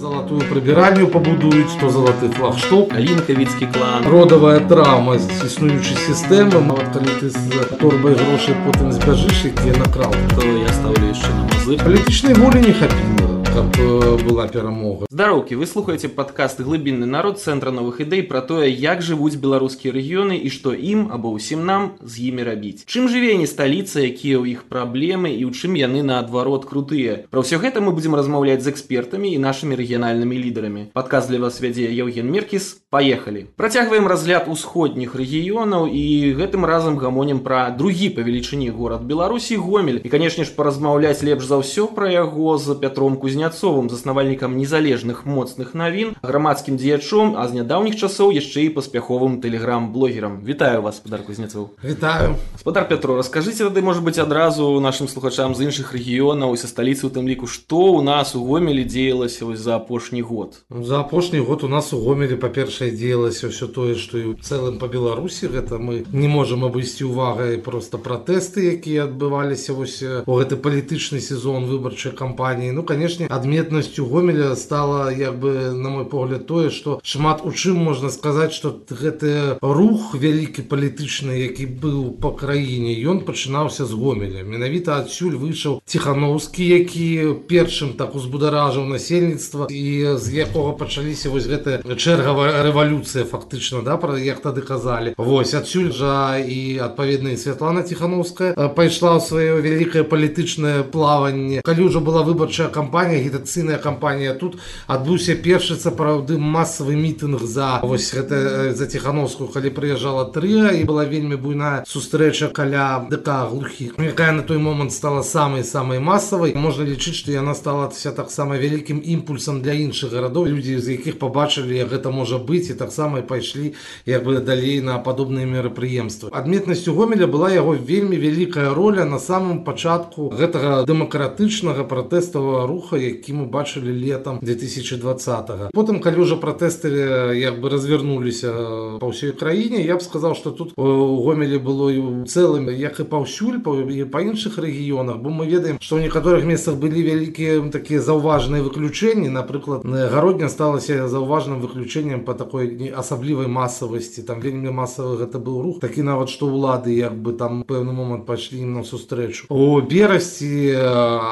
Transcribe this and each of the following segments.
Золотую прибиральню побудують, 100 золотих флагшток. Лінковіцький клан. Родова травма з існуючої системи. От коли ти з торби грошей потім збіжиш, які накрав. То я ставлю ще на мази. Політичної волі не хапіло, каб е, була перемога. Здароўкі, вы слухаеце падкаст глыбінны народ цэнтра новых ідэй пра тое, як жывуць беларускія рэгіёны і што ім або ўсім нам з імі рабіць. Чым жыве не сталіца, якія ў іх праблемы і ў чым яны наадварот крутыя. Пра ўсё гэта мы будзем размаўляць з экспертамі і нашымі рэгіянальнымі лідарамі. Падкаст для вас вядзе Евген Меркіс. Паехалі. Працягваем разгляд усходніх рэгіёнаў і гэтым разам гамонім пра другі па велічыні горад Беларусі гомель. І канешне ж паразмаўляць лепш за ўсё пра яго з Пятром Кузняцовым, заснавальнікам незалежных моцных навін, грамадскім дзеячом, а з нядаўніх часоў яшчэ і паспяховым тэлеграм-блогерам. Вітаю вас, спадар Кузняцоў. Вітаю. Спадар Пятро, раскажыце тады, можа быць, адразу нашым слухачам з іншых рэгіёнаў і са сталіцы ў тым ліку, што ў нас у гомелі дзеялася вось за апошні год. За апошні год у нас у гомелі па-першае дзеялася ўсё тое, што і ў цэлым па Беларусі гэта мы не можам абысці увагай проста пратэсты, якія адбываліся вось э, у гэты палітычны сезон выбарчай кампаніі. Ну канешне, адметнасцю гомеля стала як бы на мой погляд тое, што шмат у чым можна сказаць, што гэты рух вялікі палітычны, які быў па краіне, ён пачынаўся з гомеля. Менавіта адсюль выйшаў ціхановскі, які першым так узбударажыў насельніцтва і з якога пачаліся вось гэта чэргавая рэвалюцыя фактычна да пра як тады казалі Вось адсюль жа і адпаведна і Святлана ціхановская э, пайшла ў сваё вялікае палітычнае плаванне калі ўжо была выбарчая кампанія агітацыйная кампанія тут адбыўся першы сапраўды масавы мітынг за вось гэта э, за ціхановскую калі прыязджала трыа і была вельмі буйная сустрэча каля ДК глухіх якая на той момант стала самай самай масавай можна лічыць што яна стала вся таксама вялікім імпульсам для іншых гарадоў людзі з якіх побачылі як гэта можа быць і таксама пайшлі як бы далей на падобныя мерапрыемствы адметнасцю гомеля была яго вельмі вялікая роля на самым пачатку гэтага дэмакратычнага пратэставага руха які мы бачылі летом 2020 -го. потым калі ўжо пратэсты як бы развярнуліся па ўсёй краіне я б сказаў что тут у гомелі было і у цэлым як і паўсюль па, і па іншых рэгіёнах бо мы ведаем што ў некаторых месцах былі вялікія такія заўважныя выключэнні напрыклад гародня сталася заўважным выключэннем по такой асаблівай масавасці там вельмі масавы гэта быў рух такі нават што ўлады як бы там пэўны момант пайшлі на сустрэчу у берасці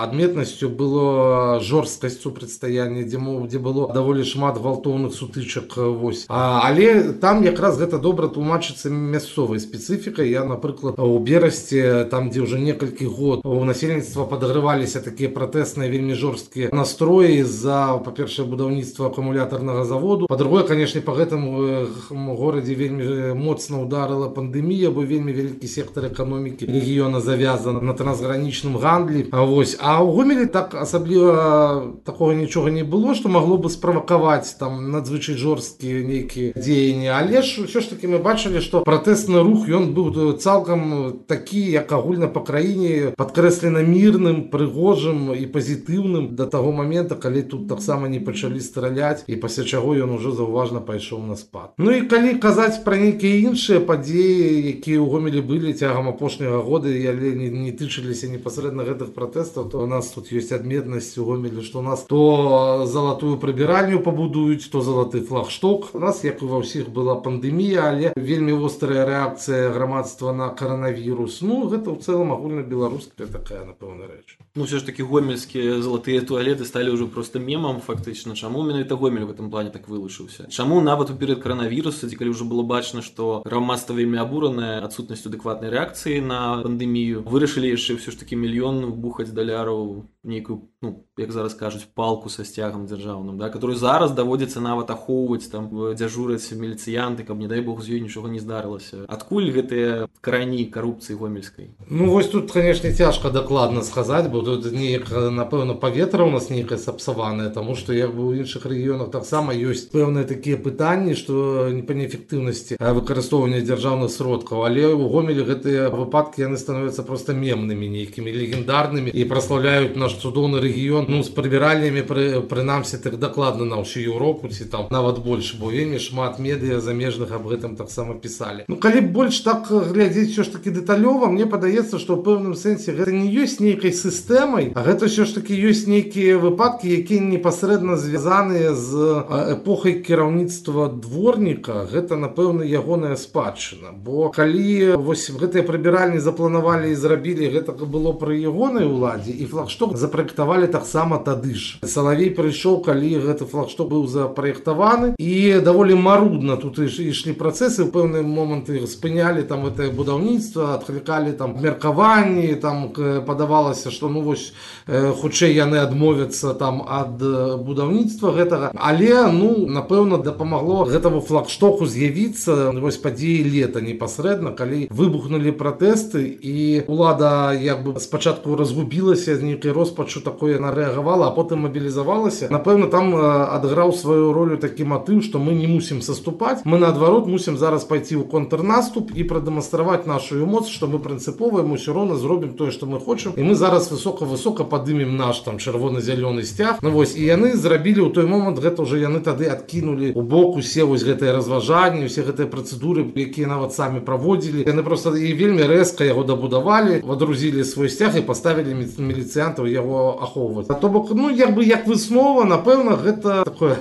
адметнасцю было жорсткасць супрацьстаяння дзе мов дзе было даволі шмат гвалтоўных сутычак вось а, але там якраз гэта добра тлумачыцца мясцовай спецыфікай я напрыклад у берасці там дзе ўжо некалькі год у насельніцтва падагрываліся такія пратэсныя вельмі жорсткія настроі за па-першае будаўніцтва акумулятарнага заводу па-другое канешне по гэтаму горадзе вельмі моцна ударыла пандемія бо вельмі вялікі сектор эканомікі рэгіёна завязан на трансгранічным гандлі А вось а ў гомелі так асабліва такого нічога не было што магло бы справакаваць там надзвычай жорсткія нейкія дзеянні але ж ўсё ж таки мы бачылі што пратэсны рух ён быў цалкам такі як агульна па краіне падкрэслена мірным прыгожым і пазітыўным да таго момента калі тут таксама не пачалі страляць і пасля чаго ён ужо заўважна пайшоў на спад Ну і калі казаць пра нейкія іншыя падзеі якія ў гомелі былі цягам апошняга года але не, не тычыліся непасрэдна гэтых пратэстаў то у нас тут ёсць адметнасць у гомелі што у нас то залатую прыбіральню пабудуюць то залаты флагшток. У нас як і ва ўсіх была пандемія але вельмі вострая рэакцыя грамадства на каранавірус. Ну гэта ў цэлым агульна беларуская такая напэўна рэч. Ну все ж таки гомельскія залатыя туалеты сталі ўжо просто мемам фактычна. Чаму менавіта гомель в этом плане так вылучыўся? Чаму нават у перыяд каранавіруса ці калі ўжо было бачна што грамадства вельмі абуранае адсутнасцю адэкватнай рэакцыі на пандемію вырашылі яшчэ ўсё ж таки мільён бухаць даляраў нейкую ну як зараз кажуць палку са сцягам дзяржаўным да который зараз даводзіцца нават ахоўваць там дзяжураць міліцыянты каб не дай бог з ёй нічога не здарылася адкуль гэтыя карані карупцыі гомельскай Ну вось тут канешне цяжка дакладна сказаць бо тут неяк напэўна паветра у нас нейкае сапсаванае тому что як бы у іншых рэгіёнах таксама ёсць пэўныя такія пытанні што не па неэфектыўнасці выкарыстоўвання дзяржаўных сродкаў але ў гомелі гэтыя выпадкі яны становятся просто мемнымі нейкімі легендарнымі і праслаўляюць наш цудоўны рэгіён ну з прыбіральнямі пры, прынамсі так дакладна на ўсю Еўропу ці там нават больш бо вельмі шмат медыа замежных аб гэтым таксама пісалі Ну калі больш так глядзець все ж таки дэталёва мне падаецца што ў пэўным сэнсе гэта не ёсць нейкай сістэмай а гэта ўсё ж таки ёсць нейкія выпадкі якія непасрэдна звязаныя з эпохай кіраўніцтва дворніка гэта напэўна ягоная спадчына бо калі вось гэтыя прыбіральні запланавалі і зрабілі гэта было пры ягонай уладзе і флагшток запраектавалі таксама тады ж салавей прыйшоў калі гэты флагшток быў запраектаваны і даволі марудна тут ішлі працэсы в пэўныя моманты спынялі там это будаўніцтва адклікалі там меркаванні там падавалася што ну вось хутчэй яны адмовяцца там ад будаўніцтва гэтага. Але ну напэўна дапамагло гэтаму флагштоку з'явіцца вось падзеі лета непасрэдна калі выбухнули пратэсты і улада як бы спачатку разгубілася з нейкай роспачу такое яна рэагавала а потым мабілізавалася напэўна там адыграў сваю ролю такі матыў што мы не мусім саступаць мы наадварот мусім зараз пайти ў контрнаступ і прадэманстраваць нашу моц што мы прынцыповыя мы ўсё роўна зробім тое што мы хочам і мы зараз высока-высока падымем наш там чырвона-зялёны сцяг Ну вось і яны зрабілі ў той момант гэта ўжо яны тады адкінулі у бок усе вось гэтыя разважанні усе гэтыя працэдуры якія нават самі праводзілі яны просто і вельмі рэзка яго дабудавалі водрузілі свой сцяг і паставілі міліцыянтаў яго ахоўваць а то бок ну як бы як выснова напэўна гэта такое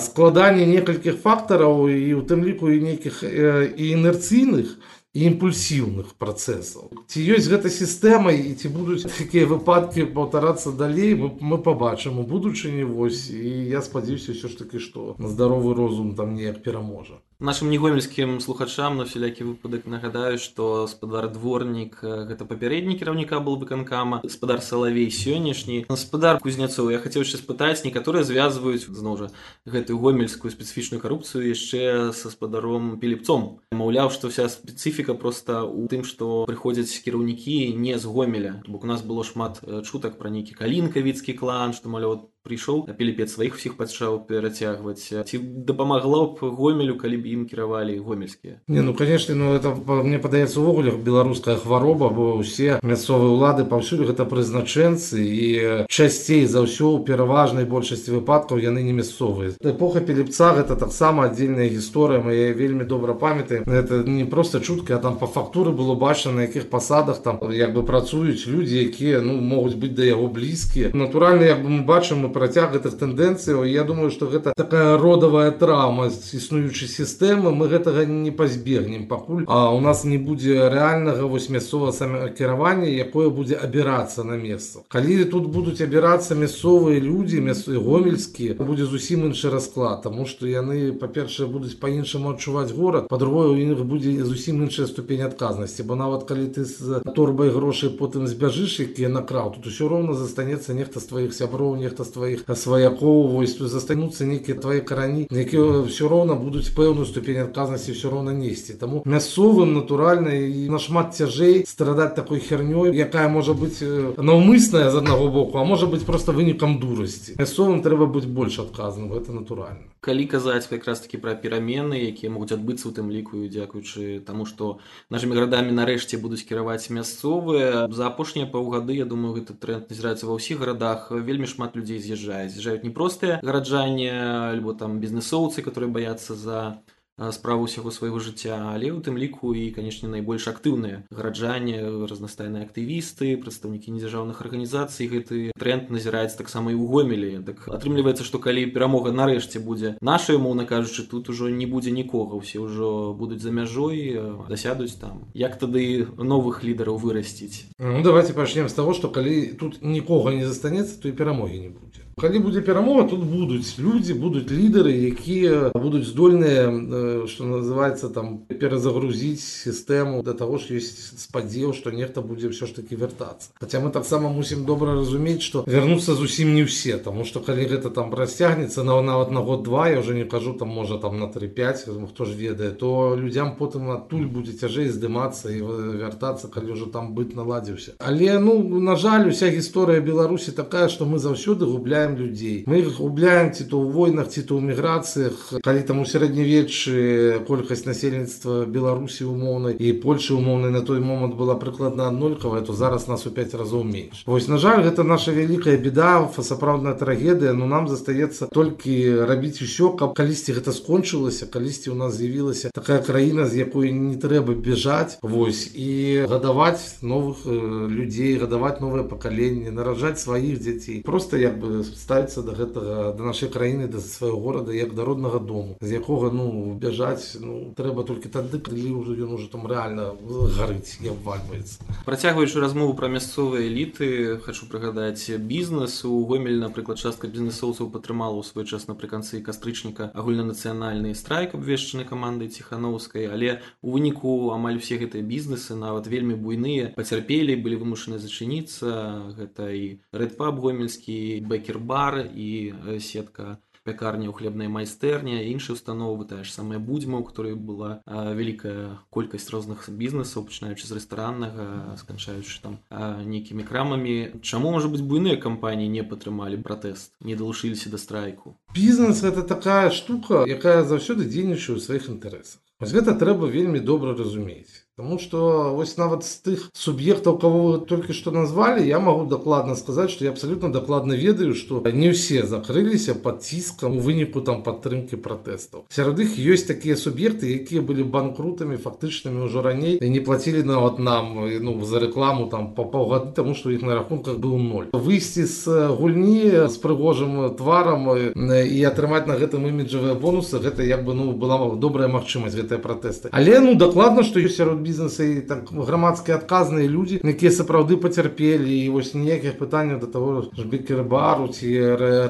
складанне некалькіх фактараў і у тым ліку і нейкіх і інерцыйных і імпульсіўных працэсаў ці ёсць гэта сістэма і ці будуць такія выпадкі паўтарацца далей мы, мы пабачым у будучыні вось і я спадзяюся ўсё ж такі што на здаровы розум там неяк пераможа Нашим негомельскім слухачам на всялякі выпадак нагадаю што спадар дворнік гэта папярэдні кіраўніка был выканкама спадар салавей сённяшні гаспадар кузняцоў я хацеў яшчэ спытаць некаторыя звязваюць зноў жа гэтую гомельскую спецыфічную карупцыю яшчэ са спадаром піліпцом маўляў што вся спецыфіка просто у тым што прыходзяць кіраўнікі не з гомеля. Бок у нас было шмат чутак пра нейкі калінкавіцкі клан што маля прыйшоў піліпец сваіх усіх пачаў перацягваць ці дапамагло б гомелю калі б ім кіравалі гомельскія не ну конечно ну это мне падаецца увогуле беларуская хвароба бо ўсе мясцовыя ўлады паўсюль гэта прызначэнцы і часцей за ўсё ў пераважнай большасці выпадкаў яны не мясцовыя эпоха піліпца гэта таксама аддзельная гісторыя моя вельмі добра памяты это не просто чутка а там по фактуры было бачна на якіх пасадах там як бы працуюць людзі якія ну могуць быць да яго блізкія натуральна як бы мы бачым мы працяг гэтых тэндэнцыяў я думаю что гэта такая родавая траўма з існуючай сістэмы мы гэтага не пазбегнем пакуль а у нас не будзе рэальнага вось мясцова самакіравання якое будзе абірацца на месца калі тут будуць абірацца мясцовыя людзі мясцы гомельскія будзе зусім іншы расклад тому что яны па-першае будуць по-іншаму адчуваць горад по-другое у іх будзе зусім іншая ступень адказнасці бо нават калі ты з торбай грошай потым збяжыш якія накраў тут усё роўна застанецца нехта з тваіх сяброў нехта з твоих тваіх сваякоў вось тут застануцца нейкія твае карані якія ўсё роўна будуць пэўную ступень адказнасці ўсё роўна несці таму мясцовым натуральна і нашмат цяжэй страдаць такой хернёй якая можа быць наўмысная з аднаго боку а можа быць просто вынікам дурасці мясцовым трэба быць больш адказным гэта натуральна калі казаць якраз таки пра перамены якія могуць адбыцца у тым ліку дзякуючы таму што нашымі гарадамі нарэшце будуць кіраваць мясцовыя за апошнія паўгады я думаю гэты тренд назіраецца ва ўсіх гарадах вельмі шмат людзей з'езжаюць з'язджаюць з'язджаюць не простыя гараджане альбо там бізнесоўцы которые баяцца за справу ўсяго свайго жыцця але у тым ліку і канешне найбольш актыўныя гараджане разнастайныя актывісты прадстаўнікі недзяржаўных арганізацый гэты тренд назіраецца таксама і ў гомелі так атрымліваецца што калі перамога нарэшце будзе наша умоўна кажучы тут ужо не будзе нікога ўсе ўжо будуць за мяжой дасядуць там як тады новых лідараў вырасціць ну, давайте пачнем з таго што калі тут нікога не застанецца то і перамогі не будзе калі будзе перамога тут будуць людзі будуць лідары якія будуць здольныя что называется там перазагрузіць сістэму для того ж ёсць спадзеў што нехта будзе ўсё ж таки вяртацца Хаця мы таксама мусім добра разумець што вярнуцца зусім не ўсе тому что калі гэта там расцягнецца на нават на год два я уже не кажу там можа там на 35 хто ж ведае то людзям потым адтуль будзе цяжэй здымацца і вяртацца калі ўжо там быт наладзіўся але ну на жаль уся гісторыя беларусі такая что мы заўсёды губляем губляем людзей мы их губляем ці то ў войнах ці то ў міграцыях калі там у сярэднявеччы колькасць насельніцтва беларусі умоўнай і польльши умоўнай на той момант была прыкладна аднолькавая то зараз нас у 5 разоў менш вось на жаль гэта наша вялікая беда сапраўдная трагедыя но нам застаецца толькі рабіць усё каб калісьці гэта скончылася калісьці у нас з'явілася такая краіна з якой не трэба бежаць вось і гадаваць новых людзей гадаваць новае пакаленне наражаць сваіх дзяцей просто як бы ставіцца до гэтага да нашай краіны да свайго горада як да роднага дому з якога ну бяжаць ну трэба толькі тады калі ўжо ён уже там рэальна гарыць і абвальваецца працягваючы размову пра мясцовыя эліты хочу прыгадаць бізнес у гомель напрыклад частка бізнесоўцаў падтрымала ў свой час напрыканцы кастрычніка агульнанацыянальны страйк абвешчаны камандай ціханаўскай але у выніку амаль усе гэтыя бізнесы нават вельмі буйныя пацярпелі былі вымушаны зачыніцца гэта і рэдпаб гомельскі бэкер-бар і сетка пякарня ў хлебнай майстэрня іншыя установы тая ж самая будзьма у которой была а, вялікая колькасць розных бізнесаў пачынаючы з рэстараннага сканчаючы там а, нейкімі крамамі чаму можа быць буйныя кампаніі не падтрымалі пратэст не далучыліся да страйку бізнес это такая штука якая заўсёды дзейнічае ў сваіх інтарэсах вось гэта трэба вельмі добра разумець Потому что вось нават з тых суб'ектаў кого вы только что назвали я могу докладно сказать что я абсолютно докладно ведаю что не все закрыліся под ціскам у выніку там падтрымки пратэстаў сярод іх ёсць такія суб'екты якія былі банкрутамі фактычнымі ўжо раней і не платілі нават нам ну за рекламу там по паўгады тому что іх на рахунках быў ноль выйсці з гульні з прыгожым тварам і атрымаць на гэтым іміджавыя бонусы гэта як бы ну была добрая магчымасць гэтыя пратэсты але ну дакладна что ёсць сярод бізнеса і так грамадскія адказныя людзі якія сапраўды пацярпелі і вось ніякіх пытанняў да того ж бікербару ці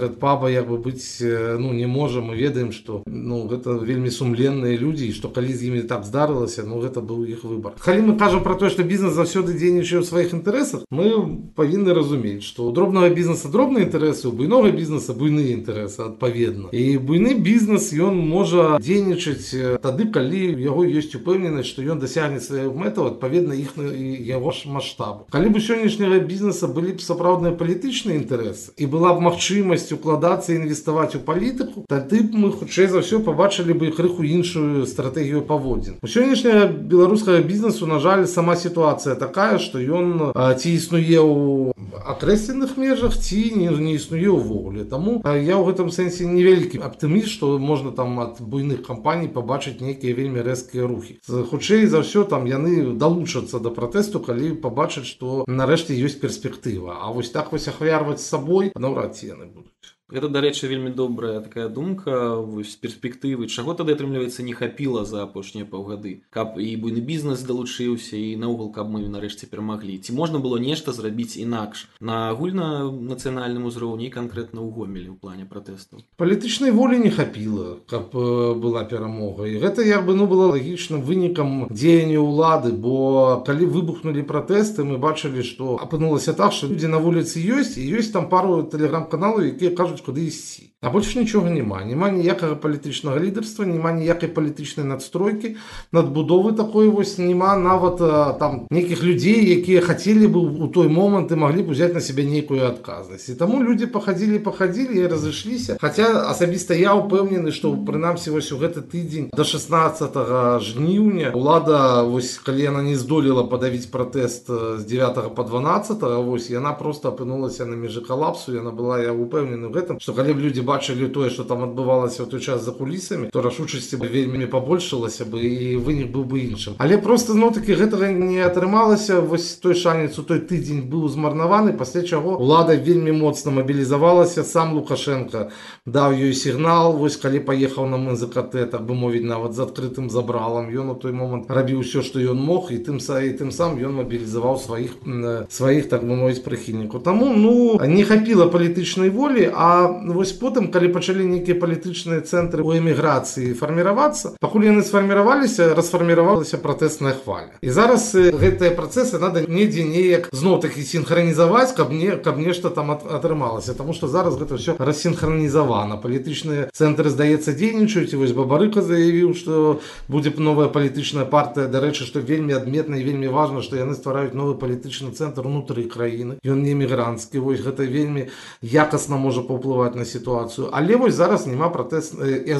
рэдпаба як бы быць ну не можа мы ведаем што ну гэта вельмі сумленныя людзі што калі з імі так здарылася ну гэта быў іх выбар калі мы кажам про тое што бізнес заўсёды дзейнічае ў сваіх інтарэсах мы павінны разумець што у дробнага бізнеса дробныя інтарэсы у буйнога бізнеса буйныя інтарэсы адпаведна і буйны бізнес ён можа дзейнічаць тады калі яго ёсць упэўненасць што ён дасягне сваіх мэтаў адпаведна іх яго ж маштабу калі бы сённяшняга бізнеса былі б сапраўдныя палітычныя інтарэсы і была б магчымасць укладацца інвеставаць у палітыку тады б мы хутчэй за ўсё пабачылі бы крыху іншую стратэгію паводзін у сённяшняга беларускага бізнесу на жаль сама сітуацыя такая што ён ці існуе ў акрэсленых межах ці не, не існуе ўвогуле таму я ў гэтым сэнсе невялікі аптыміст што можна там ад буйных кампаній пабачыць нейкія вельмі рэзкія рухі хутчэй за ўсё там яны далучацца да пратэсту калі пабачаць што нарэшце ёсць перспектыва А вось так вось ахвярваць з сабой наўрад ці яны будуць Гэта дарэчы вельмі добрая такая думка вось перспектывы. Чаго тады атрымліваецца не хапіла за апошнія паўгады? Каб і буйны бізнес далучыўся і наогул каб мы нарэшце перамаглі. Ці можна было нешта зрабіць інакш? На агульна нацыянальным узроўні канкрэтна ў гомелі ў плане пратэстаў. Палітычнай волі не хапіла каб была перамога. І гэта як бы ну было лагічным вынікам дзеяння ўлады бо калі выбухнули пратэсты мы бачылі што апынулася так што людзі на вуліцы ёсць і ёсць там пару тэлеграм-каналу якія кажуць Deus disse а больш нічога няма няма ніякага палітычнага лідарства няма ніякай палітычнай надстройкі надбудовы такой вось няма нават там нейкіх людзей якія хацелі бы у той момант і маглі б узяць на сябе нейкую адказнасць і таму людзі пахадзілі пахадзілі і разышліся хаця асабіста я ўпэўнены што прынамсі вось у гэты тыдзень до 16 жніўня улада вось калі яна не здолела падавіць пратэст з 9 по 12 вось яна просто апынулася на межы калапсу яна была я упэўнены гэта гэтым что калі б люди бачылі тое что там адбывалася ў той час за кулісамі то рашучасці бы вельмі пабольшылася бы і вынік быў бы іншым але просто ну таки гэтага не атрымалася вось той шанец у той тыдзень быў змарнаваны пасля чаго лада вельмі моцна мабілізавалася сам лукашенко даў ёй сігнал вось калі паехаў на мзкт так бы мовіць нават з адкрытым забралам ён у той момант рабіў все что ён мог і тым са і тым сам ён мабілізаваў сваіх сваіх так бы мовіць прыхільнікаў таму ну не хапіла палітычнай волі а вось потым потым калі пачалі нейкія палітычныя цэнтры у эміграцыі фарміравацца пакуль яны сфарміраваліся расфарміравалася пратэсная хваля і зараз гэтыя працэсы надо недзе неяк зноў такі синхронізаваць каб не каб нешта там атрымалася тому что зараз гэта все рассінхронізавана палітычныя цэнтры здаецца дзейнічаюць і вось бабарыка заявіў что будзе новая палітычная партыя дарэчы што вельмі адметна і вельмі важна што яны ствараюць новы палітычны цэнтр унутры краіны ён не эмігранцкі вось гэта вельмі якасна можа паўплываць на сітуацыю але вось зараз няма пратэс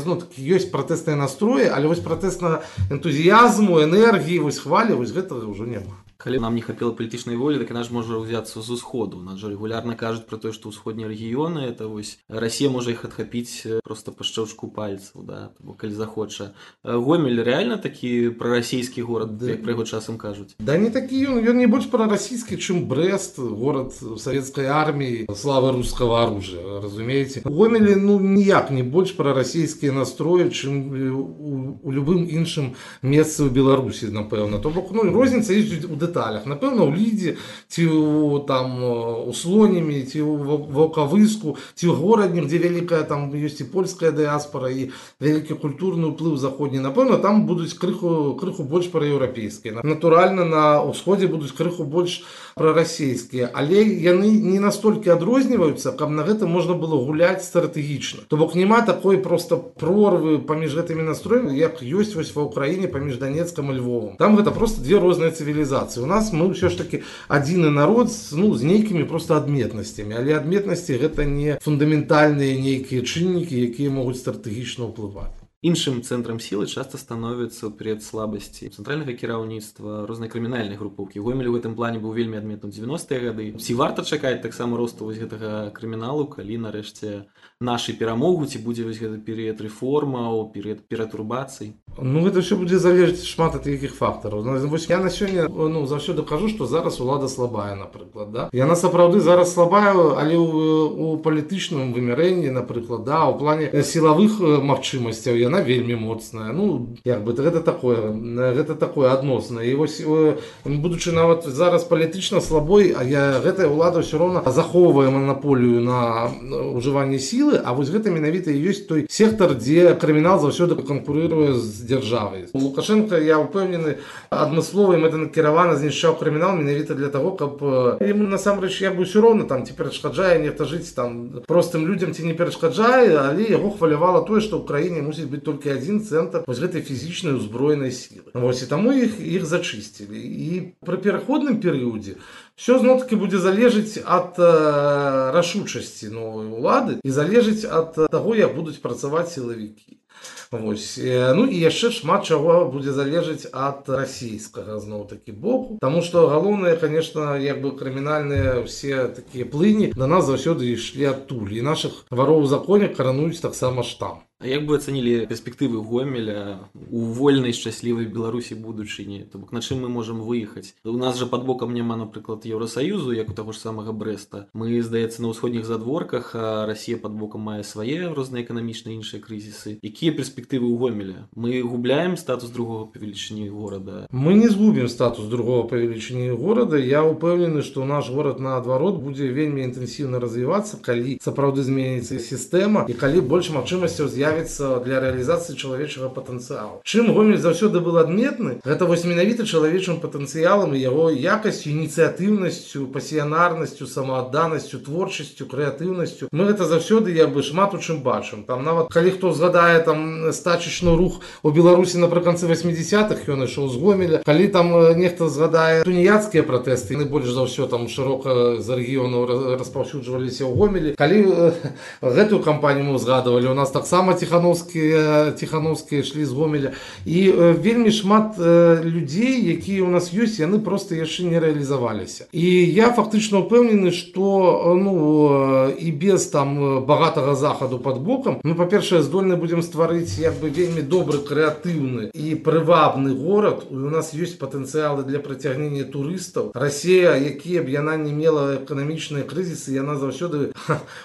зно таки ёсць пратэсныя настроі але вось пратэсна энтузіязму энергіі вось хвалі вось гэтага ўжо няма калі нам не хапіла палітычнай волі так яна ж можа ўзяцца з усходу нас жа регулярна кажуць про тое што ўсходнія рэгіёны это вось Расія можа іх адхапіць просто па шчаўчку пальцаў да бо калі захоча гомель реально такі прарасійскі горад да. як пра яго часам кажуць да не такі ён ён не больш прарасійскі чым брест город савецкай арміі славы рускага оружия разумееце гомелі ну ніяк не больш прарасійскія настроі чым у, у любым іншым месцы ў беларусі напэўна то бок ну розніца есть у деталях. Напевно, у Ліді, ці у, там, у Слонімі, ці у Волковыску, ці у горадні, где великая там ёсць і польская дыаспора і вялікі культурны ўплыў заходні. Напэўна, там будуць крыху, крыху больш праеўрапейскія. Натуральна, на ўсходзе будуць крыху больш прарасійскія, але яны не настолькі адрозніваюцца, каб на гэта можна было гуляць стратэгічна. То бок няма такой просто прорвы паміж гэтымі настроямі, як ёсць вось ва ўкраіне паміж Данецкам і Львовом. Там гэта просто две розныя цывілізацыі. У нас мы ўсё ж таки адзіны народ ну, з нейкімі просто адметнасцямі, але адметнасці гэта не фундаментальныя нейкія чыннікі, якія могуць стратэгічна ўплываць. Іншым цэнтрам сілы часта становіцца перад слабасці цэнтральнага кіраўніцтва рознай крымінальнай групоўкі. Гомель у гэтым плане быў вельмі адметным 90-е гады. Ці варта чакаць таксама росту вось гэтага крыміналу калі нарэшце нашы перамогу ці будзе вось гэты перыяд рэформаў перыяд пературбацый Ну гэта все будзе залежаць шмат ад якіх фактараў вось я на сёння ну заўсёды кажу што зараз улада слабая напрыклад да яна сапраўды зараз слабая але у, у палітычным вымярэнні напрыклад да у плане сілавых магчымасцяў яна яна вельмі моцная ну як бы гэта такое гэта такое адносна і вось будучы нават зараз палітычна слабой а я гэтая ўлада ўсё роўна захоўвае манаполію на ўжыванне сілы А вось гэта менавіта ёсць той сектор дзе крымінал заўсёды канкурыруе з дзяржавай лукашенко я упэўнены адмысловы мэтанакіравана знішчаў крымінал менавіта для того каб ему насамрэч як бы ўсё роўна там ці перашкаджае нехта жыць там простым людям ці не перашкаджае але яго хвалявала тое што ў краіне мусіць быць толькі адзін цэнтр вось гэтай фізічнай узброенай сілы вось і таму іх іх зачысцілі і пры пераходным перыядзе все зноў-таки будзе залежыць ад э, рашучасці новай улады і залежыць ад таго як будуць працаваць сілавікі Вось. Ну і яшчэ шмат чаго будзе залежыць ад расійскага зноў такі боку Таму што галоўнае конечно як бы крымінальныя ўсе такія плыні да нас заўсёды ішлі адтуль і наших вароў у законе карануюць таксама штам А як бы ацанілі перспектывы гомеля у вольнай шчаслівай беларусі будучыні то бок на чым мы можемм выехаць у нас жа под бокам няма напрыклад еўросаюзу як у таго ж самага брэста мы здаецца на ўсходніх задворках а Росія под бокам мае свае розныя эканамічныя іншыя крызісы якія перспектывы ў гомеля мы губляем статус другого павелічыні горада мы не згубім статус другого павелічыні горада я упэўнены што наш горад наадварот будзе вельмі інтэнсіўна развівацца калі сапраўды зменіцца сістэма і калі больш магчымасцяў з'явіцца з'явіцца для рэалізацыі чалавечага патэнцыялу чым гомель заўсёды был адметны гэта вось менавіта чалавечым патэнцыялам і яго якасцю ініцыятыўнасцю пасіянарнасцю самаадданасцю творчасцю крэатыўнасцю мы гэта заўсёды я бы шмат у чым бачым там нават калі хто згадае там стачачны рух у беларусі напрыканцы 80-х ён ішоў з гомеля калі там нехта згадае туніяцкія пратэсты не больш за ўсё там шырока за рэгіёну распаўсюджваліся ў гомелі калі гэтую кампанію мы узгадывалі у нас таксама ціхановскія ціхановскія ішлі з гомеля і вельмі шмат людзей якія у нас ёсць яны просто яшчэ не рэалізаваліся і я фактычна ўпэўнены что ну і без там багатага захаду под бокам мы па-першае здольны будзем стварыць як бы вельмі добры крэатыўны і прывабны горад у нас ёсць патэнцыялы для прыцягнення турыстаў Расія якія б яна не мела эканамічныя крызісы яна заўсёды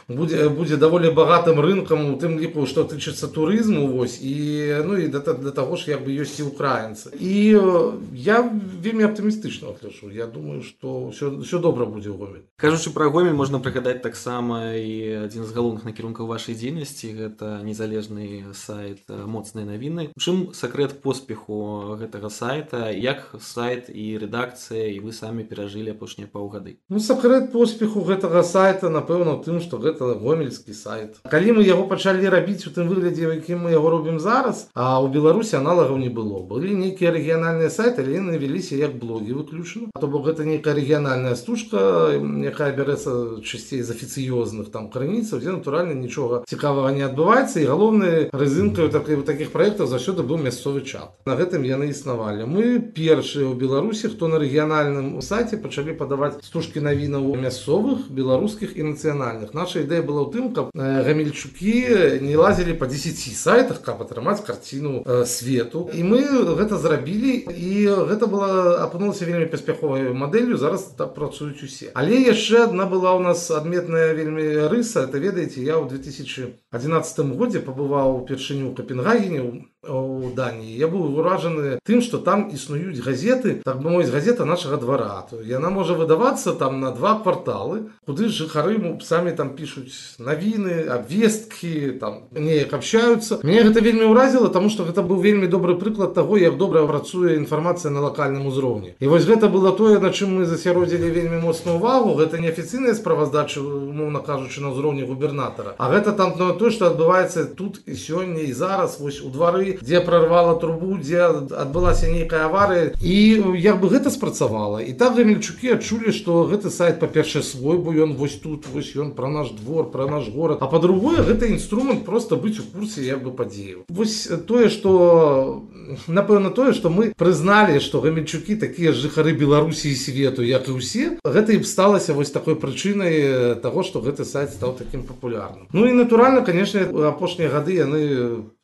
будзе будзе даволі багатым рынкам у тым ліку што ты тычыцца турызму вось і ну і да, да таго ж як бы ёсць і украінцы і э, я вельмі аптымістычна гляжу я думаю что все все добра будзе ў гомель кажучы пра гомель можна прыгадаць таксама і адзін з галоўных накірункаў вашай дзейнасці гэта незалежны сайт э, моцныя навіны чым сакрэт поспеху гэтага сайта як сайт і рэдакцыя і вы самі перажылі апошнія паўгады ну сакрэт поспеху гэтага сайта напэўна тым что гэта гомельскі сайт калі мы яго пачалі рабіць у тым выглядзе якім мы яго робім зараз а у беларусі аналагаў не было былі нейкія рэгіянальныя сайты але яны вяліся як блогі выключна то бок гэта нейкая рэгіянальная стужка якая бярэцца часцей з афіцыёзных там крыніцаў дзе натуральна нічога цікавага не адбываецца і галоўнай рызынкаю так таких праектаў заўсёды быў мясцовы чат на гэтым яны існавалі мы першыя ў беларусі хто на рэгіянальным сайце пачалі падаваць стужкі навінаў мясцовых беларускіх і нацыянальных наша ідэя была ў тым каб гамельчукі не лазілі по 10 сайтах каб атрымаць карціну свету і мы гэта зрабілі і гэта была апынулася вельмі паспяховай мадэллю зараз так працуюць усе але яшчэ одна была у нас адметная вельмі рыса это ведаеце я ў 2011 годзе пабываў упершыню у капенгагене у даніі я быў уражаны тым что там існуюць газеты так бы мой газета нашага двара то яна можа выдавацца там на два кварталы куды жыхары самі там пишутць навіны абвесткі там неяк общаются мне гэта вельмі ўразіла тому что гэта быў вельмі добры прыклад того як добра працуе інфармацыя на локальным узроўні і вось гэта было тое на чым мы засяродзілі вельмі моцную увагу гэта неафіцыйныя справаздачы умоўна кажучы на ўзроўні губернатара а гэта там на то что адбываецца тут і сёння і зараз вось у двары Дзе прорвала трубу дзе адбылася нейкая аварыя. І як бы гэта спрацавала. І так гамельчукі адчулі што гэты сайт па-першае свой бо ён вось тут вось ён пра наш двор пра наш горад. А па-другое гэта інструмент просто быць у курсе як бы падзею вось тое что напэўна тое что мы прызналі что гамельчукі такія жыхары беларусі і свету як і ўсе гэта і сталася вось такой прычынай того что гэты сайт стаў таким папулярным. Ну і натуральна конечно апошнія гады яны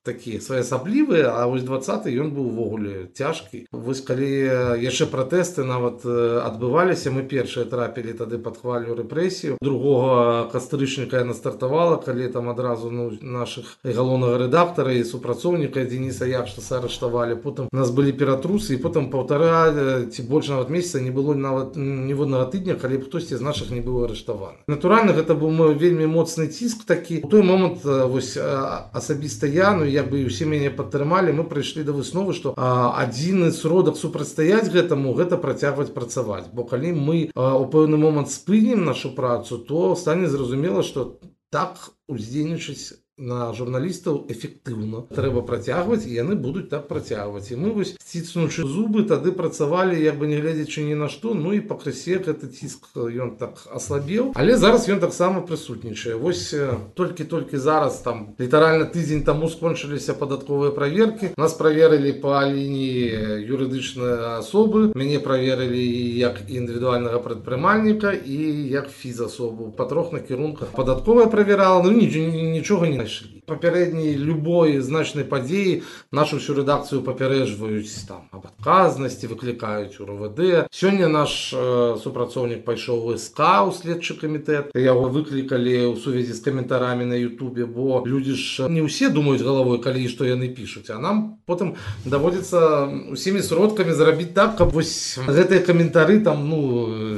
такія своеасаблівыя а вось 20 ён быў увогуле цяжкі вось калі яшчэ пратэсты нават адбываліся мы першыя трапілі тады под хвалю рэпрэсію другога кастрычніка яна стартавала калі там адразу ну наших галоўнага рэдактара і супрацоўніка Дениса як што сарыштавалі потым у нас былі ператрусы і потым паўтара ці больш нават месяца не было нават ніводнага тыдня калі б хтосьці з наших не быў арыштаваны натуральна гэта быў мой вельмі моцны ціск такі у той момант вось асабіста я ну як бы усе мяне падтрымалі мы прыйшлі да высновы што адзіны сродак супрацьстаяць гэтаму гэта працягваць працаваць бо калі мы у пэўны момант спынем нашу працу то стане зразумела што так уздзейнічаць на журналістаў эфектыўна трэба працягваць і яны будуць так працягваць і мы вось сціснуўшы зубы тады працавалі як бы не глядзячы ні на што ну і пакрысе гэты ціск ён так аслабеў але зараз ён таксама прысутнічае вось толькі-толькі зараз там літаральна тыдзень таму скончыліся падатковыя праверкі нас праверылі па лініі юрыдычнай асобы мяне праверылі як індывідуальнага прадпрымальніка і як фізасобу па трох накірунках падатковая правярала ну нічога не też папярэдняй любой значнай падзеі нашу всю рэдакцыю папярэджваюць там об адказнасці выклікаюць у РВД сёння наш э, супрацоўнік пайшоў СК у следчы камітэт яго выклікалі ў сувязі з каментарамі на Ютубе бо людзі ж не ўсе думаюць галавой калі што яны пішуць а нам потым даводзіцца усімі сродкамі зрабіць так каб вось гэтыя каментары там ну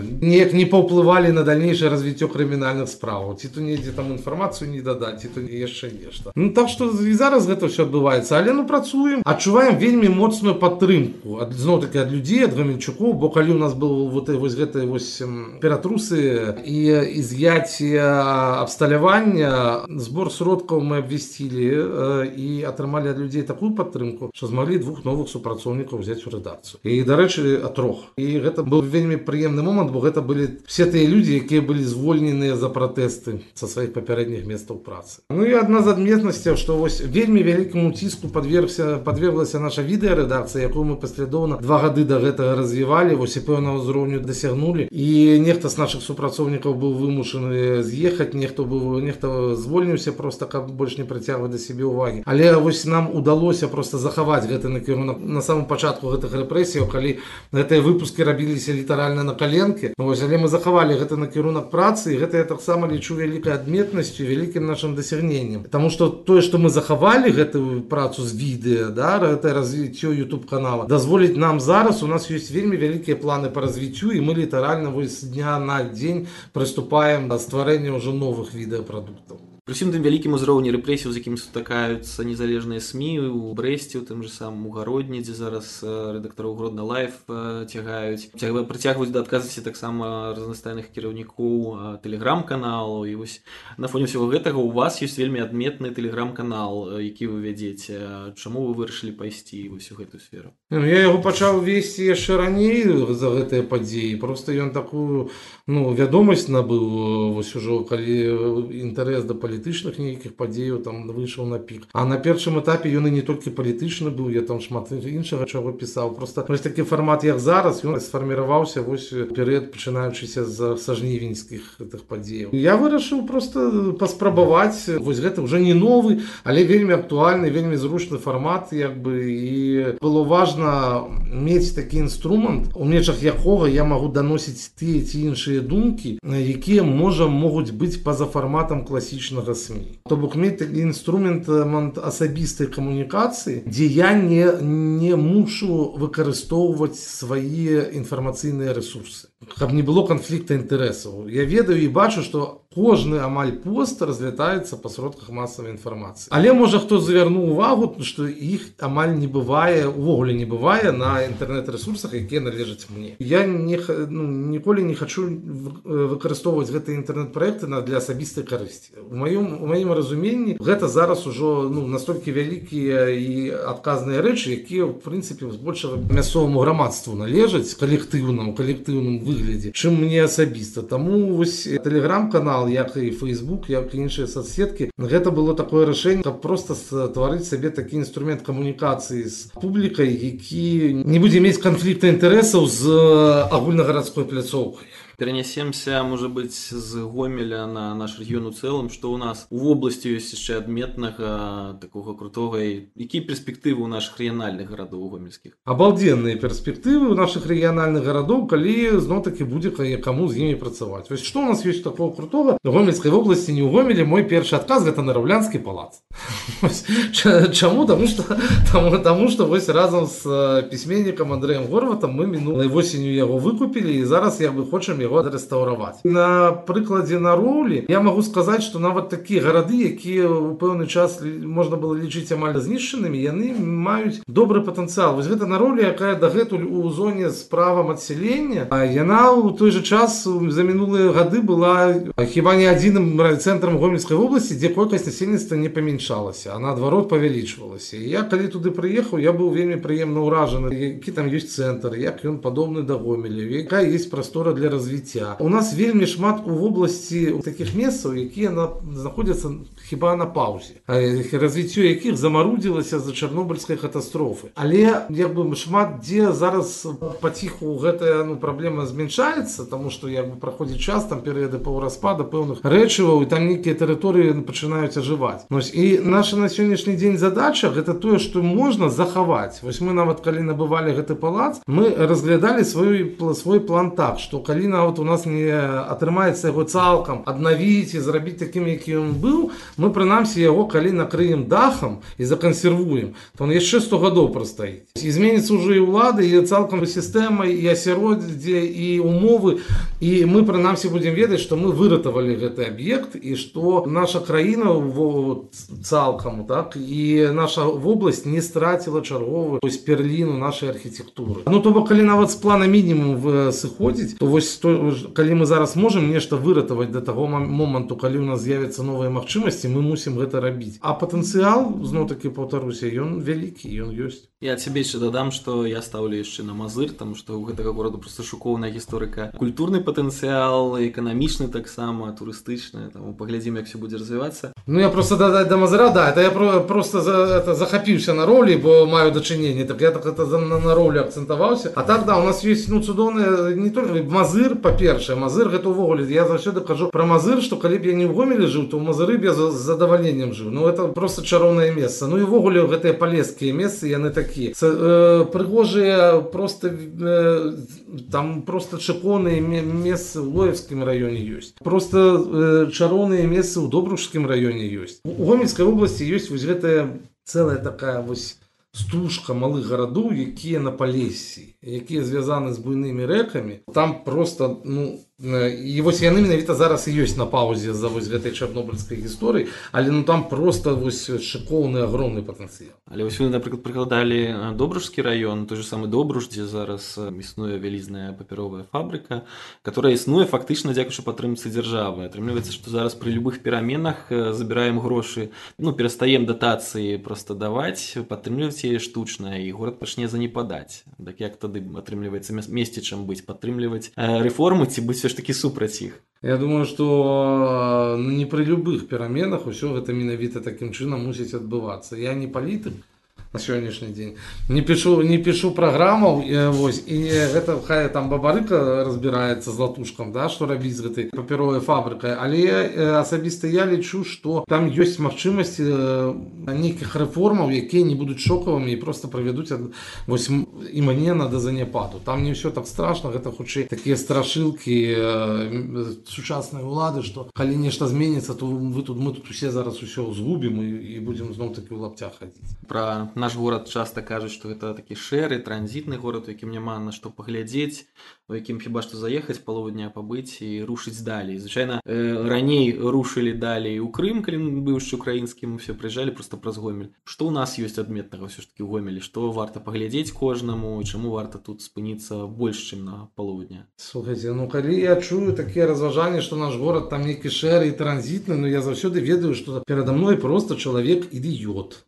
неяк не паўплывалі на дальнейшее развіццё крымінальных справаў ці то недзе там інфармацыю не дадаць ці то яшчэ нешта нешта ну так что і зараз гэта все адбываецца але ну працуем адчуваем вельмі моцную падтрымку ад зноў таки ад людзей ад гамельчукоў бо калі у нас был вот вось гэтай вось ператрусы і із'яція абсталявання збор сродкаў мы абвясцілі і атрымалі ад людзей такую падтрымку що змаглі двух новых супрацоўнікаў взять у рэдакцыю і дарэчы а трох і гэта был вельмі прыемны момант бо гэта былі все тыя людзі якія былі звольненыя за пратэсты са сваіх папярэдніх месцаў працы ну і адна з адметнасцяў што вось вельмі вялікаму ціску подвергся подверглася наша відэарэдакцыя якую мы паслядоўна два гады до гэтага развівалі вось і пэўнага ўзроўню дасягнулі і нехта з наших супрацоўнікаў быў вымушаны з'ехаць нехто быў нехта звольніўся просто каб больш не прыцягваць да сябе увагі але вось нам удалося просто захаваць гэты накірунак на самом пачатку гэтых рэпрэсіяў калі гэтыя выпуски рабіліся літаральна на каленке Вось, але мы захавалі гэта накірунак працы і гэта я таксама лічу вялікай адметнасцю вялікім нашим дасягненнем Таму что тое што мы захавалі гэтую працу з відэа да гэта развіццё YouTube канала дазволіць нам зараз у нас ёсць вельмі вялікія планы по развіццю і мы літаральна вось дня на дзень прыступаем да стварэння ўжо новых відэапрадуктаў Пры ўсім тым вялікім узроўні рэпрэсіў з якім сутыкаюцца незалежныя сМ у брэсце у тым же самым угародні дзе зараз рэдактараў гродна лайф цягаюць цягва прыцягваюць да адказнасці таксама разнастайных кіраўнікоў тэлеграм-каналу і вось на фоне ўсяго гэтага у вас ёсць вельмі адметны тэлеграм-канал які вы вядзеце чаму вы вырашылі пайсці вось у гэтую сферу Ну, я яго пачаў весці яшчэ раней за гэтыя падзеі просто ён такую ну вядомасць набыў вось ужо калі інтарэс да палітычных нейкіх падзеяў там выйшаў на пік а на першым этапе ён і не толькі палітычны быў я там шмат іншага чаго пісаў просто вось такі фармат як зараз ён сфарміраваўся вось перыяд пачынаючыся з са жнівеньскіх гэтых падзеяў я вырашыў просто паспрабаваць вось гэта уже не новы але вельмі актуальны вельмі зручны фармат як бы і было важна мець такі інструмент у межах якога я магу даносіць тыя ці іншыя думкі якія можа могуць быць па-за фарматам класічнага СМі то бок мець такі інструмент асабістай камунікацыі дзе я не не мушу выкарыстоўваць свае інфармацыйныя ресурсы Каб не было канфлікта інтарэсаў. Я ведаю і бачу што кожны амаль пост разлетаецца па сродках масавай інфармацыі. Але можа хто завярнуў увагу што іх амаль не бывае увогуле не бывае на інтэрнэт-рэсурсах якія належаць мне. Я не ну, ніколі не хочу выкарыстоўваць гэтыя інтэрнэт-праекты на для асабістай карысці. У маём у маім разуменні гэта зараз ужо ну настолькі вялікія і адказныя рэчы якія в прынцыпе збольшага мясцоваму грамадству належаць калектыўнаму калектыўным выглядзе чым мне асабіста таму вось тэлеграм-канал як і Facebook як іншыя соцсеткі гэта было такое рашэнне каб просто стварыць сабе такі інструмент камунікацыі з публікай які не будзе мець канфлікта інтарэсаў з агульнагарадской пляцоўкай перенесемся может быть з гомеля на наш рэгіён у цэлым што ў нас у вобласці ёсць яшчэ адметнага такога крутога якія перспектывы ў наших рэгіянальных гарадоў гомельскіх абалденныя перспектывы ў наших рэгіянальных гарадоў калі зноў таки будзе каму з імі працаваць вось што у нас ёсць такого крутога гомельскай вобласці не ў гомелі мой першы адказ гэта наравлянскі палац чаму таму что таму таму что вось разам з пісьменнікам андреем горватам мы мінулай восенню яго выкупілі і зараз як бы хочам яго адрэстаўраваць на прыкладзе на роўлі я магу сказаць што нават такія гарады якія у пэўны час можна было лічыць амаль знішчанымі яны маюць добры патэнцыял вось гэта на ролі якая дагэтуль у зоне з правам адселення а яна ў той же час за мінулыя гады была хіба не адзіным цэнтрам гомельскай вобласці дзе колькасць насельніцтва не памяншалася а наадварот павялічвалася я калі туды прыехаў я быў вельмі прыемна ўражаны які там ёсць цэнтр як ён падобны да гомеля якая есть прастора для развіцця развіцця у нас вельмі шмат у вобласці таких месцаў якія на знаходзяцца хіба на паўзе развіццё якіх замарудзілася за чарнобыльскай катастрофы але як бы шмат дзе зараз паціху гэтая ну праблема змяншаецца тому что як бы праходзіць час там перыяды паўраспада пэўных рэчываў і там нейкія тэрыторыі пачынаюць ажываць Нось, і наша на сённяшні дзень задача гэта тое што можна захаваць вось мы нават калі набывалі гэты палац мы разглядалі свой свой план так что калі нават у нас не атрымаецца яго цалкам аднавіць і зрабіць такім які ён быў мы прынамсі яго калі накрыем дахам і закансервуем то он яшчэ 100 гадоў прастаіць і зменіцца ўжо і ўлады і цалкам сістэмай і асяроддзе і умовы і мы прынамсі будзем ведаць што мы выратавалі гэты аб'ект і што наша краіна вот, цалкам так і наша вобласць не страціла чарговую вось перліну нашай архітэктуры ну то бок калі нават з плана мінімум сыходзіць то вось то калі мы зараз можемм нешта выратаваць да таго моманту калі у нас з'явяцца новыя магчымасці мы мусім гэта рабіць а патэнцыял зноў таки паўтаруся ён вялікі ён ёсць я цябе яшчэ дадам што я стаўлю яшчэ на мазыр там што ў гэтага гораду просто шукоўная гісторыка культурны патэнцыял эканамічны таксама турыстычны там паглядзім як все будзе развівацца ну я просто дадаць да мазыра да это я про просто за это захапіўся на ролі бо маю дачыненне так я так это на, на ролі акцэнтаваўся а так да у нас есть ну цудоўная не только мазыр па-першае мазыр гэта ўвогуле я заўсёды кажу пра мазыр што калі б я не ў гомелі жыў то ў мазыры б я з задавальненнем жыў ну это просто чароўнае месца ну і ўвогуле гэтыя палескія месцы яны такія э, прыгожыя просто э, там просто чаконыя месцы ў лоевскім раёне ёсць просто э, чароўныя месцы ў добружскім раёне ёсць у гомельскай вобласці ёсць вось гэтая целая такая вось стужка малых гарадоў якія на палесе якія звязаны з буйнымі рэкамі там просто ну і вось яны менавіта зараз і ёсць на паузе за вось гэтай чарнобыльскай гісторыі але ну там просто вось шыкоўны агромны патэнцыял але вось вы напрыклад прыкладалі добружскі раён той же самы добруж дзе зараз існуе вялізная папяровая фабрыка которая існуе фактычна дзякуючы падтрымцы дзяржавы атрымліваецца што зараз пры любых пераменах забіраем грошы ну перастаем датацыі просто даваць падтрымліваць яе штучна і горад пачне занепадаць так як тады атрымліваецца месці чым быць падтрымліваць рэформу ці быць все ж таки супраць іх Я думаю что ну, не пры любых пераменах усё гэта менавіта такім чынам мусіць адбывацца я не палітык на сённяшні дзень не пишу не пишу праграмаў вось і гэта хай там бабарыка разбіраецца з латушкам да што рабіць з гэтай папяровай фабрыкай але асабіста я лічу што там ёсць магчымасці нейкіх рэформаў якія не будуць шокавымі і просто правядуць вось іманена да заняпаду там не ўсё так страшно гэта хутчэй такія страшылкі сучаснай улады што калі нешта зменіцца то вы тут мы тут усе зараз усё згубім і, і будзем зноў такі ў лапцях хадзіць пра наш горад часта кажуць што гэта такі шэры транзітны горад у якім няма на што паглядзець у якім хіба што заехаць палову дня пабыць і рушыць далей звычайна э, раней рушылі далей у Крым калі быў яшчэ украінскім все прыязджалі просто праз гомель што ў нас ёсць адметнага ўсё ж таки гомелі што варта паглядзець кожнаму чаму варта тут спыніцца больш чым на палову дня слухайте ну калі я чую такія разважанні што наш горад там нейкі шэры і транзітны но я заўсёды ведаю што перада мной просто чалавек ідыёт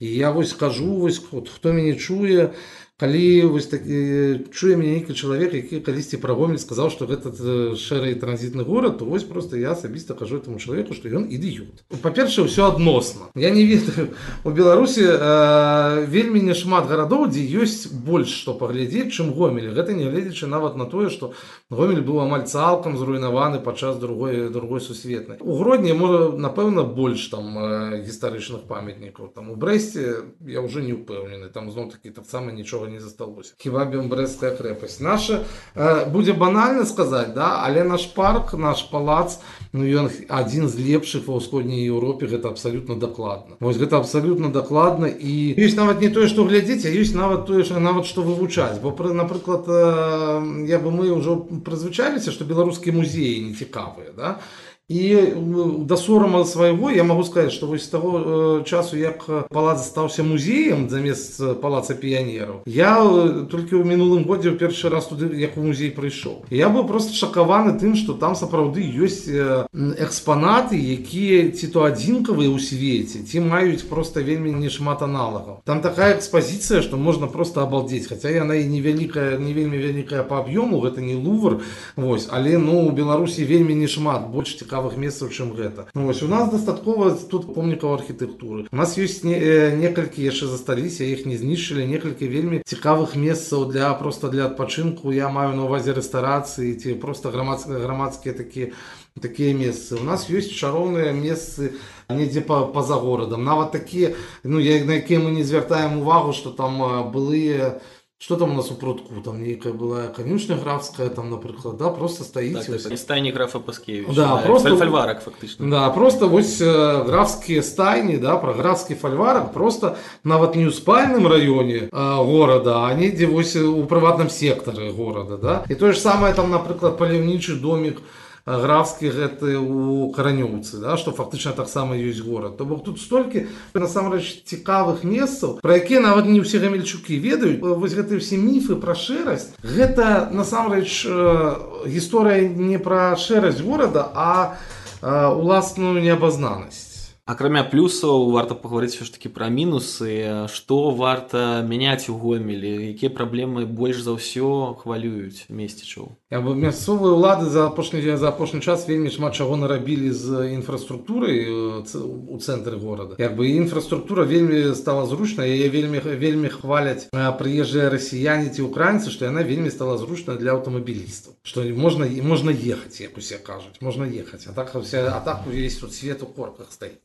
і я вось кажу вось хто мяне чуе калі вось такі чуе мяне нейкі чалавек які калісьці пра гомель сказаў што гэта шэры транзітны горад то вось просто я асабіста кажу этому чалавеку што ён ідыёт па-першае ўсё адносна я не ведаю у беларусі э, вельмі няшмат гарадоў дзе ёсць больш што паглядзець чым гомелі гэта нягледзячы нават на тое што гомель быў амаль цалкам зруйнаваны падчас другой другой сусветнай у гродні можа напэўна больш там э, гістарычных памятнікаў там у брэсце я уже не ўпэўнены там зноў такі таксама нічога не засталося хіба бембрэская крэпасць наша э, будзе банальна сказаць да але наш парк наш палац ну ён адзін з лепшых ва ўсходняй Еўропе гэта абсалютна дакладна вось гэта абсалютна дакладна і ёсць нават не тое што глядзець а ёсць нават тое ж нават што вывучаць бо пры напрыклад э, я бы мы ўжо прызвычаліся што беларускія музеі не цікавыя да і і да сорама свайго я магу сказаць што вось таго э, часу як палац стаўся музеем замест палаца піянераў я э, толькі ў мінулым годзе ў першы раз туды як у музей прыйшоў я быў просто шакаваны тым што там сапраўды ёсць э, экспанаты якія ці то адзінкавыя ў свеце ці маюць просто вельмі нешмат аналагаў там такая экспазіцыя што можна просто абалдзець хаця яна і невялікая не вельмі вялікая па аб'ёму гэта не лувр вось але ну у беларусі вельмі нешмат больш цікава цікавых месцаў чым гэта ну, вось у нас дастаткова тут помнікаў архітэктуры у нас ёсць не, э, некалькі яшчэ засталіся іх не знішчылі некалькі вельмі цікавых месцаў для просто для адпачынку я маю на увазе рэстарацыі ці просто грамадскія грамадскія такія такія месцы у нас ёсць чароўныя месцы недзе па па-за горадам нават такія ну я на якія мы не звяртаем увагу что там былыя там что там у нас у прутку там нейкая была конюшня графская там напрыклад да просто стаіць так, так, стайні графа паскевич да, да, просто фальварак фактычна да просто вось э, графскія стайні да про графскі фальварак просто нават не ў спальным раёне горада а недзе вось у прыватным сектары горада да і тое ж самае там напрыклад паляўнічы домик у графскі гэты у каранёўцы да што фактычна таксама ёсць горад то бок тут столькі насамрэч цікавых месцаў пра якія нават не ўсе гамельчукі ведаюць вось гэтыя ўсе міфы пра шэрасць гэта насамрэч гісторыя не пра шэрасць горада а уласную неабазнанасць акрамя плюсаў варта пагаварыць все ж таки пра мінусы што варта мяняць у гомелі якія праблемы больш за ўсё хвалююць месцічаў Як бы мясцовыя ўлады за апошні за апошні час вельмі шмат чаго нарабілі з інфраструктурай у цэнтры горада як бы інфраструктура вельмі стала зручна яе вельмі вельмі хваляць прыезжыя расіяне ці украінцы што яна вельмі стала зручна для аўтамабілістаў што можна і можна ехаць як усе кажуць можна ехаць а так вся а так увесь тут свет у корках стаіць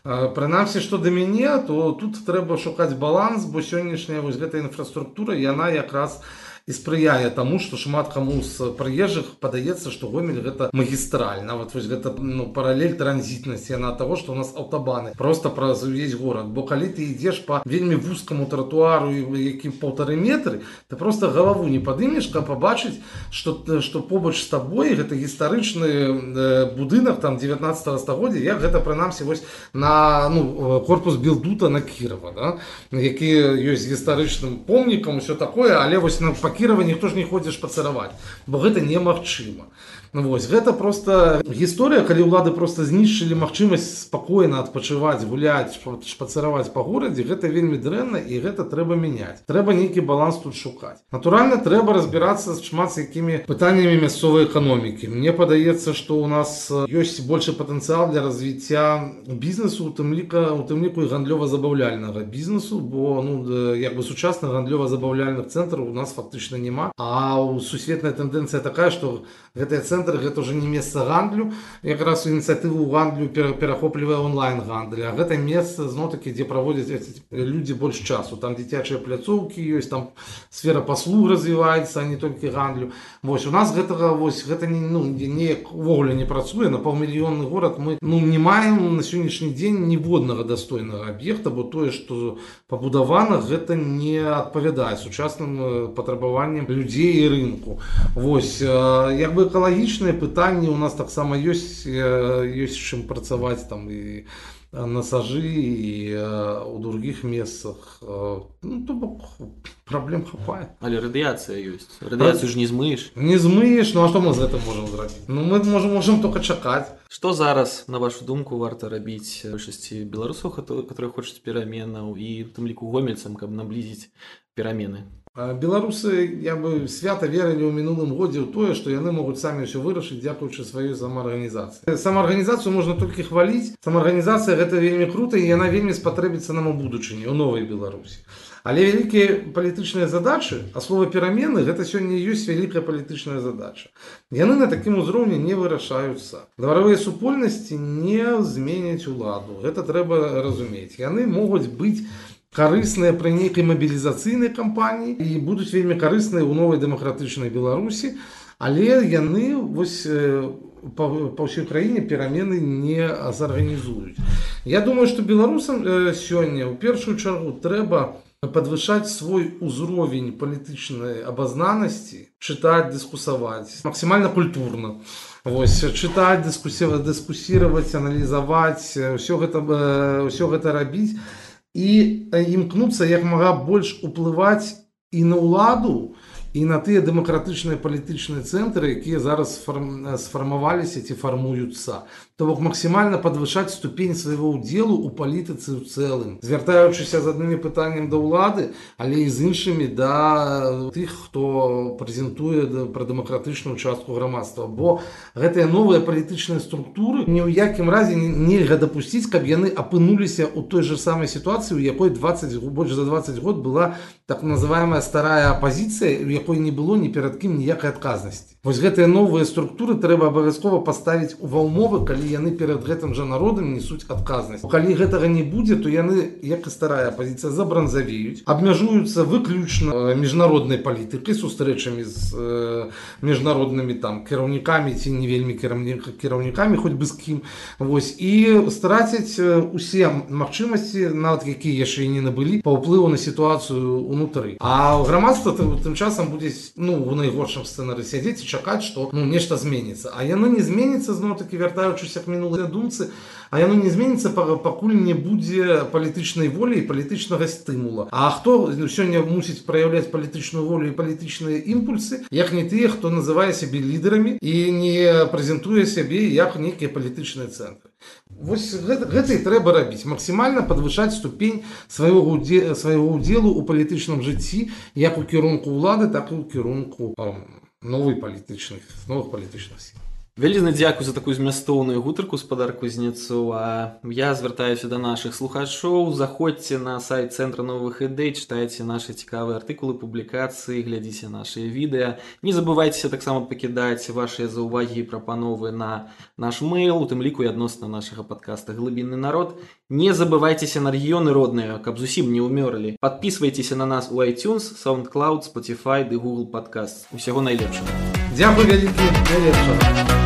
Прынамсі што да мяне то тут трэба шукаць баланс бо сённяшняя вось гэта інфраструктура яна якраз не і спрыяе таму што шмат каму з прыезжых падаецца што гомель гэта магістраль нават вось гэта ну, паралель транзітнасці яна таго што у нас аўтабаны просто праз увесь горад бо калі ты ідзеш па вельмі вузкаму тротуару якім полторы метры ты просто галаву не падымеш каб пабачыць што што побач з табой гэта гістарычны э, будынак там 19 стагоддзя як гэта прынамсі вось на ну корпус билдута на кірова да? які ёсць гістарычным помнікам усё такое але вось на па Кірова ніхто ж не ходзіш пацараваць бо гэта немагчыма Ну, вось гэта просто гісторыя калі ўлады просто знішчылі магчымасць спакойна адпачываць гуляць шпацараваць па горадзе гэта вельмі дрэнна і гэта трэба мяняць трэба нейкі баланс тут шукаць натуральна трэба разбірацца з шмат з якімі пытаннямі мясцовай эканомікі Мне падаецца што у нас ёсць большы патэнцыял для развіцця бізнесу у тым ліка у тым ліку і гандлёва-забаўляльнага бізнесу бо ну як бы сучасных гандлёва-забаўляльных цэнтраў у нас фактычна няма а у сусветная тэндэнцыя такая што гэтыя цэнтры цэнтр гэта уже не месца гандлю якраз ініцыятыву гандлю перахоплівае онлайн гандаль а гэта месца зноў-таки дзе праводзяць людзі больш часу там дзіцячыя пляцоўкі ёсць там сфера паслуг развіваецца не толькі гандлю Вось у нас гэтага вось гэта не ну неяк увогуле не працуе на паўмільённы горад мы ну не маем на сённяшні дзень ніводнага дастойнага аб'екта бо тое што пабудавана гэта не адпавядае сучасным патрабаванням людзей і рынку Вось як бы экалагічна экалагічныя пытанні у нас таксама ёсць ёсць чым працаваць там і насажы і у других месцах ну, то бок праблем хапае але радыяцыя ёсць радыяцыю ж не змыеш не змыеш ну а што мы з гэтым можем зрабіць ну мы можем можем только чакаць что зараз на вашу думку варта рабіць большасці беларусаў которые хочуць пераменаў і тым ліку гомельцам каб наблізіць перамены беларусы я бы свята верылі ў мінулым годзе ў тое што яны могуць самі ўсё вырашыць дзякуючы сваёй самаарганізацыі самаарганізацыю можна толькі хваліць самаарганізацыя гэта вельмі круто і яна вельмі спатрэбіцца нам у будучыні у новай беларусі але вялікія палітычныя задачы а слова перамены гэта сёння ёсць вялікая палітычная задача яны на такім узроўні не вырашаюцца дваравыя супольнасці не зменяць уладу гэта трэба разумець яны могуць быць Карысныя пры нейкай мабілізацыйнай кампаніі і будуць вельмі карысныя ў новай дэмакратычнай беларусі. Але яны вось па, па ўсёй краіне перамены не зарганізуюць. Я думаю што беларусам сёння ў першую чаргу трэба подвышаць свой узровень палітычнай абазнанасці чытаць дыскусаваць максімальна культурна. Вось чытаць дыскусіва дыскусіраваць аналізаваць ўсё гэта ўсё гэта рабіць і імкнуцца як мага больш уплываць і на ўладу і на тыя дэмакратычныя палітычныя цэнтры якія зараз сфармаваліся ці фармуюцца то бок максімальна падвышаць ступень свайго ўдзелу ў палітыцы ў цэлым звяртаючыся з аднымі пытанням да ўлады але і з іншымі да тых хто прэзентуе пра дэмакратычную частку грамадства бо гэтыя новыя палітычныя структуры ні ў якім разе нельга дапусціць каб яны апынуліся ў той же самай сітуацыі у якой 20 больш за 20 год была так называемая старая апозіцыя у якой не было ні перад кім ніякай адказнасці. Вось гэтыя новыя структуры трэба абавязкова паставіць ува ўмовы калі яны перад гэтым жа народам несуць адказнасць. Калі гэтага не будзе то яны як і старая пазіцыя забранзавеюць абмяжуюцца выключна міжнароднай палітыкай сустрэчамі з э, міжнароднымі там кіраўнікамі ці не вельмі кіраўніка кіраўнікамі хоць бы з кім. Вось і страцяць усе магчымасці нават якія яшчэ не набылі па ўплыву на сітуацыю унутры а грамадства тым часам будзе ну у найгоршым сцэнары сядзець і чакаць што ну нешта зменіцца а яно не зменіцца зноў таки вяртаючыся як мінулыя думцы а яно не зменіцца пакуль не будзе палітычнай волі і палітычнага стымула А хто сёння мусіць праяўляць палітычную волю і палітычныя імпульсы як не тыя хто называе сябе лідарамі і не прэзентуе сябе як нейкія палітычныя цэнтры Вось гэта, гэта і трэба рабіць максімальна падвышаць ступень свайго свайго ўдзелу ў палітычным жыцці як у кірунку ўлады так і ў кірунку новых палітычных новых Вялізны дзякуй за такую змястоўную гутарку спадар кузнецу А я звяртаюся да нашых слухачоў. Заходзьце на сайт цэнтра новых ідэй чытайце нашы цікавыя артыкулы публікацыі глядзіце нашыя відэа. Не забывайцеся таксама пакідаць вашыя заўвагі і прапановы на наш мэйл у тым ліку і адносна нашага падкаста глыбінны народ не забывайцеся на рэгіёны родныя каб зусім не ўмёрлі подписывайтеся на нас у iTunes soundcloud Spotify ды google подкаст усяго найлепшага. Дзякуй вялікі найлепшага